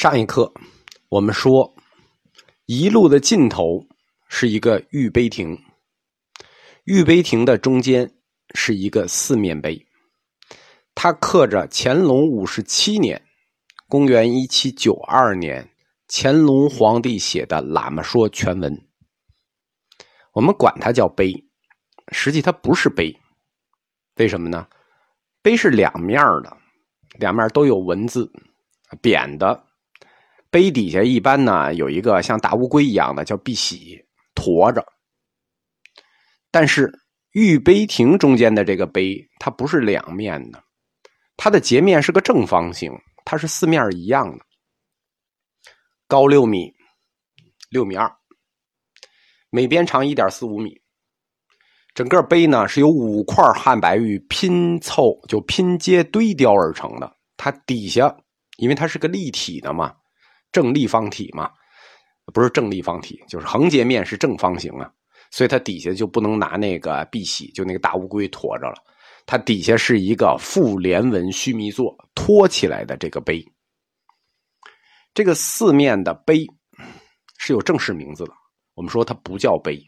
上一课我们说，一路的尽头是一个玉碑亭，玉碑亭的中间是一个四面碑，它刻着乾隆五十七年（公元一七九二年）乾隆皇帝写的《喇嘛说》全文。我们管它叫碑，实际它不是碑，为什么呢？碑是两面的，两面都有文字，扁的。碑底下一般呢有一个像大乌龟一样的叫碧玺驮着，但是玉碑亭中间的这个碑它不是两面的，它的截面是个正方形，它是四面一样的，高六米，六米二，每边长一点四五米，整个碑呢是由五块汉白玉拼凑就拼接堆雕而成的，它底下因为它是个立体的嘛。正立方体嘛，不是正立方体，就是横截面是正方形啊，所以它底下就不能拿那个碧玺，就那个大乌龟驮着了。它底下是一个复联纹须弥座托起来的这个碑。这个四面的碑是有正式名字的，我们说它不叫碑。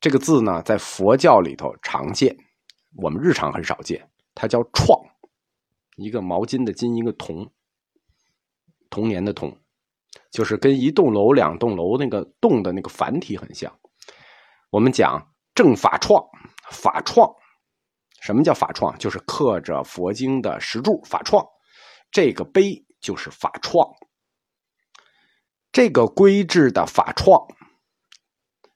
这个字呢，在佛教里头常见，我们日常很少见。它叫创，一个毛巾的巾，一个童，童年的童。就是跟一栋楼、两栋楼那个“栋”的那个繁体很像。我们讲正法创，法创，什么叫法创？就是刻着佛经的石柱，法创。这个碑就是法创。这个规制的法创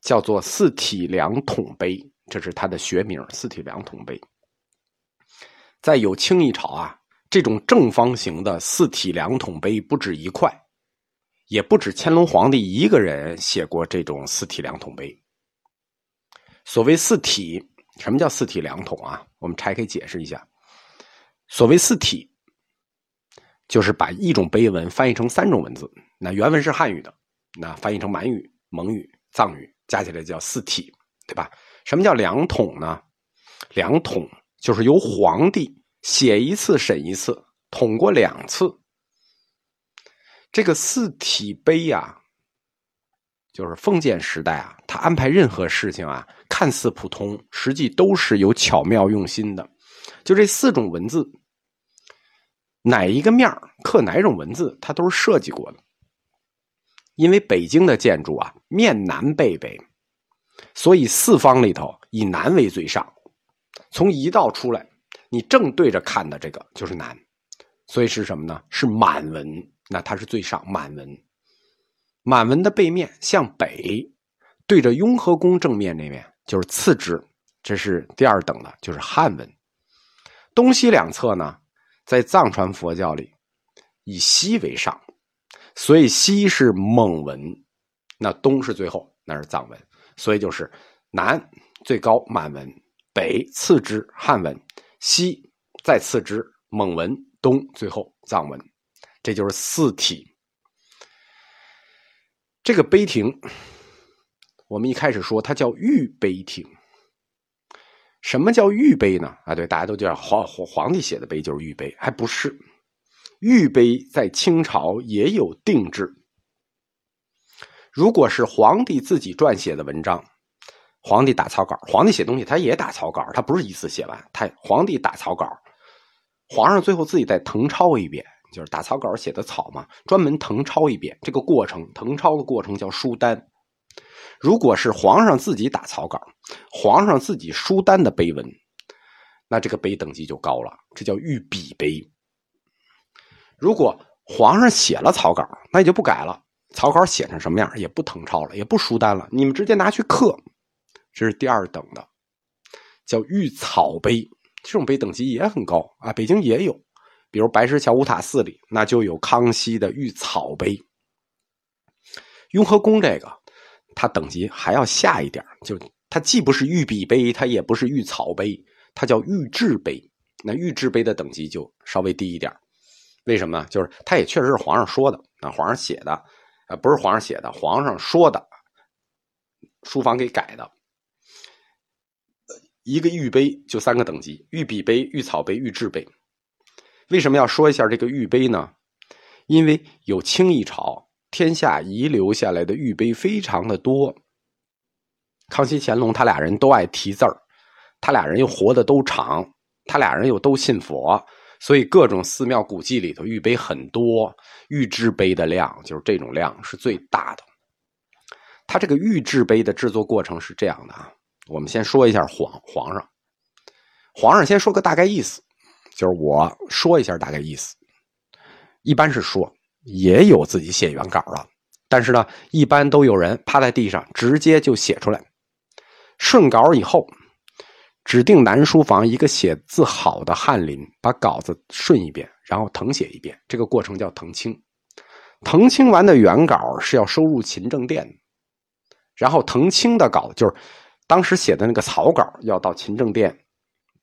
叫做四体两统碑，这是它的学名——四体两统碑。在有清一朝啊，这种正方形的四体两统碑不止一块。也不止乾隆皇帝一个人写过这种四体两统碑。所谓四体，什么叫四体两统啊？我们拆开解释一下。所谓四体，就是把一种碑文翻译成三种文字。那原文是汉语的，那翻译成满语、蒙语、藏语，加起来叫四体，对吧？什么叫两统呢？两统就是由皇帝写一次审一次，统过两次。这个四体碑呀，就是封建时代啊，他安排任何事情啊，看似普通，实际都是有巧妙用心的。就这四种文字，哪一个面刻哪种文字，它都是设计过的。因为北京的建筑啊，面南背北，所以四方里头以南为最上。从一道出来，你正对着看的这个就是南，所以是什么呢？是满文。那它是最上满文，满文的背面向北，对着雍和宫正面那面就是次之，这是第二等的，就是汉文。东西两侧呢，在藏传佛教里以西为上，所以西是蒙文，那东是最后，那是藏文，所以就是南最高满文，北次之汉文，西再次之蒙文，东最后藏文。这就是四体。这个碑亭，我们一开始说它叫玉碑亭。什么叫玉碑呢？啊，对，大家都叫皇皇皇帝写的碑就是玉碑，还不是？玉碑在清朝也有定制。如果是皇帝自己撰写的文章，皇帝打草稿，皇帝写东西他也打草稿，他不是一次写完，他皇帝打草稿，皇上最后自己再誊抄一遍。就是打草稿写的草嘛，专门誊抄一遍。这个过程，誊抄的过程叫书单。如果是皇上自己打草稿，皇上自己书单的碑文，那这个碑等级就高了，这叫御笔碑。如果皇上写了草稿，那也就不改了，草稿写成什么样也不誊抄了，也不书单了，你们直接拿去刻，这是第二等的，叫御草碑。这种碑等级也很高啊，北京也有。比如白石桥五塔寺里，那就有康熙的御草碑。雍和宫这个，它等级还要下一点就它既不是御笔碑，它也不是御草碑，它叫御制碑。那御制碑的等级就稍微低一点为什么呢？就是它也确实是皇上说的，啊，皇上写的，啊，不是皇上写的，皇上说的，书房给改的。一个御碑就三个等级：御笔碑、御草碑、御制碑。为什么要说一下这个玉碑呢？因为有清一朝，天下遗留下来的玉碑非常的多。康熙、乾隆他俩人都爱题字儿，他俩人又活得都长，他俩人又都信佛，所以各种寺庙古迹里头玉碑很多，玉制碑的量就是这种量是最大的。他这个玉制碑的制作过程是这样的啊，我们先说一下皇皇上，皇上先说个大概意思，就是我说一下大概意思。一般是说，也有自己写原稿了，但是呢，一般都有人趴在地上直接就写出来。顺稿以后，指定南书房一个写字好的翰林把稿子顺一遍，然后誊写一遍，这个过程叫誊清。誊清完的原稿是要收入勤政殿。然后誊清的稿就是当时写的那个草稿，要到勤政殿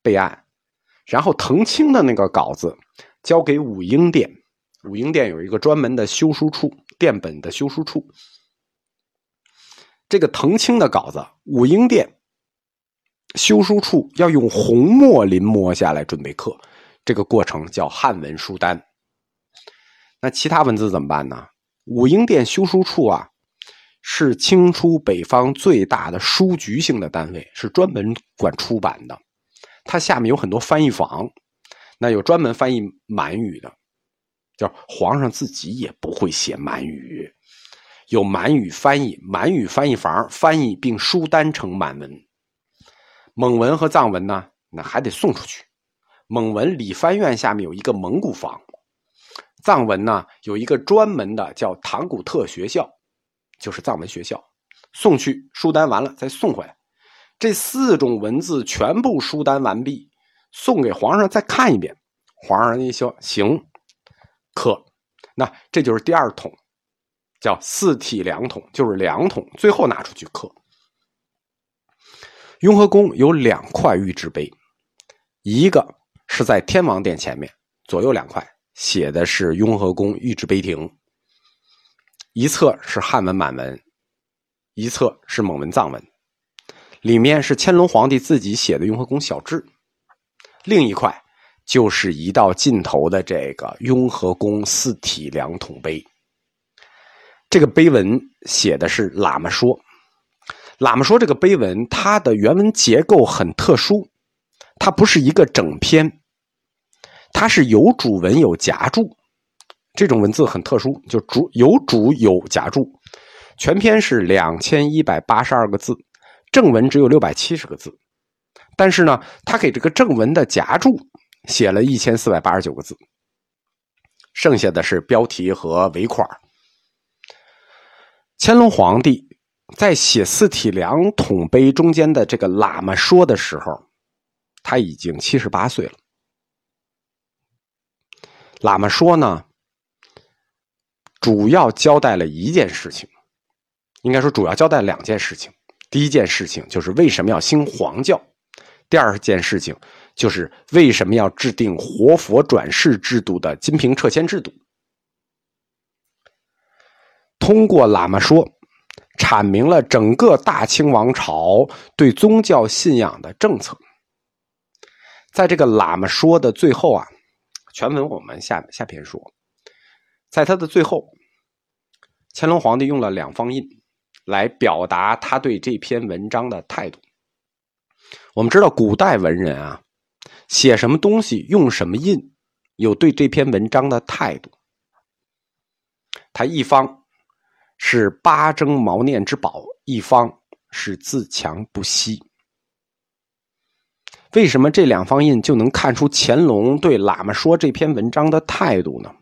备案。然后誊清的那个稿子交给武英殿，武英殿有一个专门的修书处，殿本的修书处。这个誊清的稿子，武英殿修书处要用红墨临摹下来准备刻，这个过程叫汉文书单。那其他文字怎么办呢？武英殿修书处啊。是清初北方最大的书局性的单位，是专门管出版的。它下面有很多翻译坊，那有专门翻译满语的，叫皇上自己也不会写满语，有满语翻译，满语翻译房翻译并书单成满文。蒙文和藏文呢，那还得送出去。蒙文理藩院下面有一个蒙古房，藏文呢有一个专门的叫唐古特学校。就是藏文学校，送去书单完了再送回来，这四种文字全部书单完毕，送给皇上再看一遍，皇上一说行，刻，那这就是第二桶，叫四体两桶，就是两桶，最后拿出去刻。雍和宫有两块玉制碑，一个是在天王殿前面，左右两块写的是雍和宫御制碑亭。一侧是汉文满文，一侧是蒙文藏文，里面是乾隆皇帝自己写的《雍和宫小志》，另一块就是一到尽头的这个雍和宫四体两统碑。这个碑文写的是喇嘛说，喇嘛说这个碑文它的原文结构很特殊，它不是一个整篇，它是有主文有夹注。这种文字很特殊，就主有主有夹注，全篇是两千一百八十二个字，正文只有六百七十个字，但是呢，他给这个正文的夹注写了一千四百八十九个字，剩下的是标题和尾款。乾隆皇帝在写四体两统碑中间的这个喇嘛说的时候，他已经七十八岁了。喇嘛说呢？主要交代了一件事情，应该说主要交代两件事情。第一件事情就是为什么要兴黄教，第二件事情就是为什么要制定活佛转世制度的金瓶撤迁制度。通过喇嘛说，阐明了整个大清王朝对宗教信仰的政策。在这个喇嘛说的最后啊，全文我们下下篇说。在他的最后，乾隆皇帝用了两方印来表达他对这篇文章的态度。我们知道，古代文人啊，写什么东西用什么印，有对这篇文章的态度。他一方是八征毛念之宝，一方是自强不息。为什么这两方印就能看出乾隆对喇嘛说这篇文章的态度呢？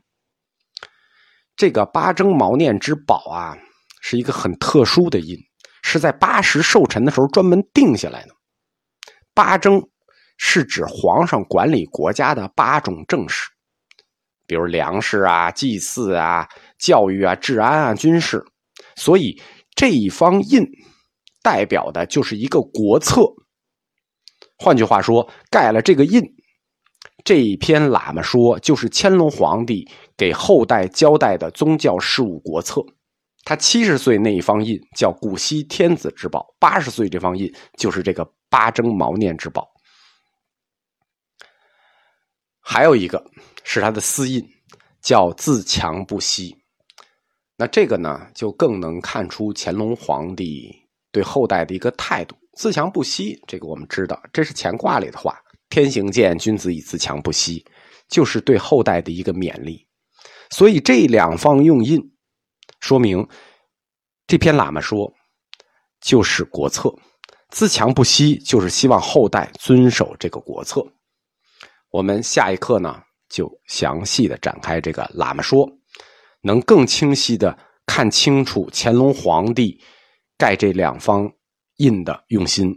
这个八征毛念之宝啊，是一个很特殊的印，是在八十寿辰的时候专门定下来的。八征是指皇上管理国家的八种政事，比如粮食啊、祭祀啊、教育啊、治安啊、军事，所以这一方印代表的就是一个国策。换句话说，盖了这个印。这一篇喇嘛说，就是乾隆皇帝给后代交代的宗教事务国策。他七十岁那一方印叫古稀天子之宝，八十岁这方印就是这个八征毛念之宝。还有一个是他的私印，叫自强不息。那这个呢，就更能看出乾隆皇帝对后代的一个态度。自强不息，这个我们知道，这是乾卦里的话。天行健，君子以自强不息，就是对后代的一个勉励。所以这两方用印，说明这篇喇嘛说就是国策。自强不息，就是希望后代遵守这个国策。我们下一课呢，就详细的展开这个喇嘛说。能更清晰的看清楚乾隆皇帝盖这两方印的用心。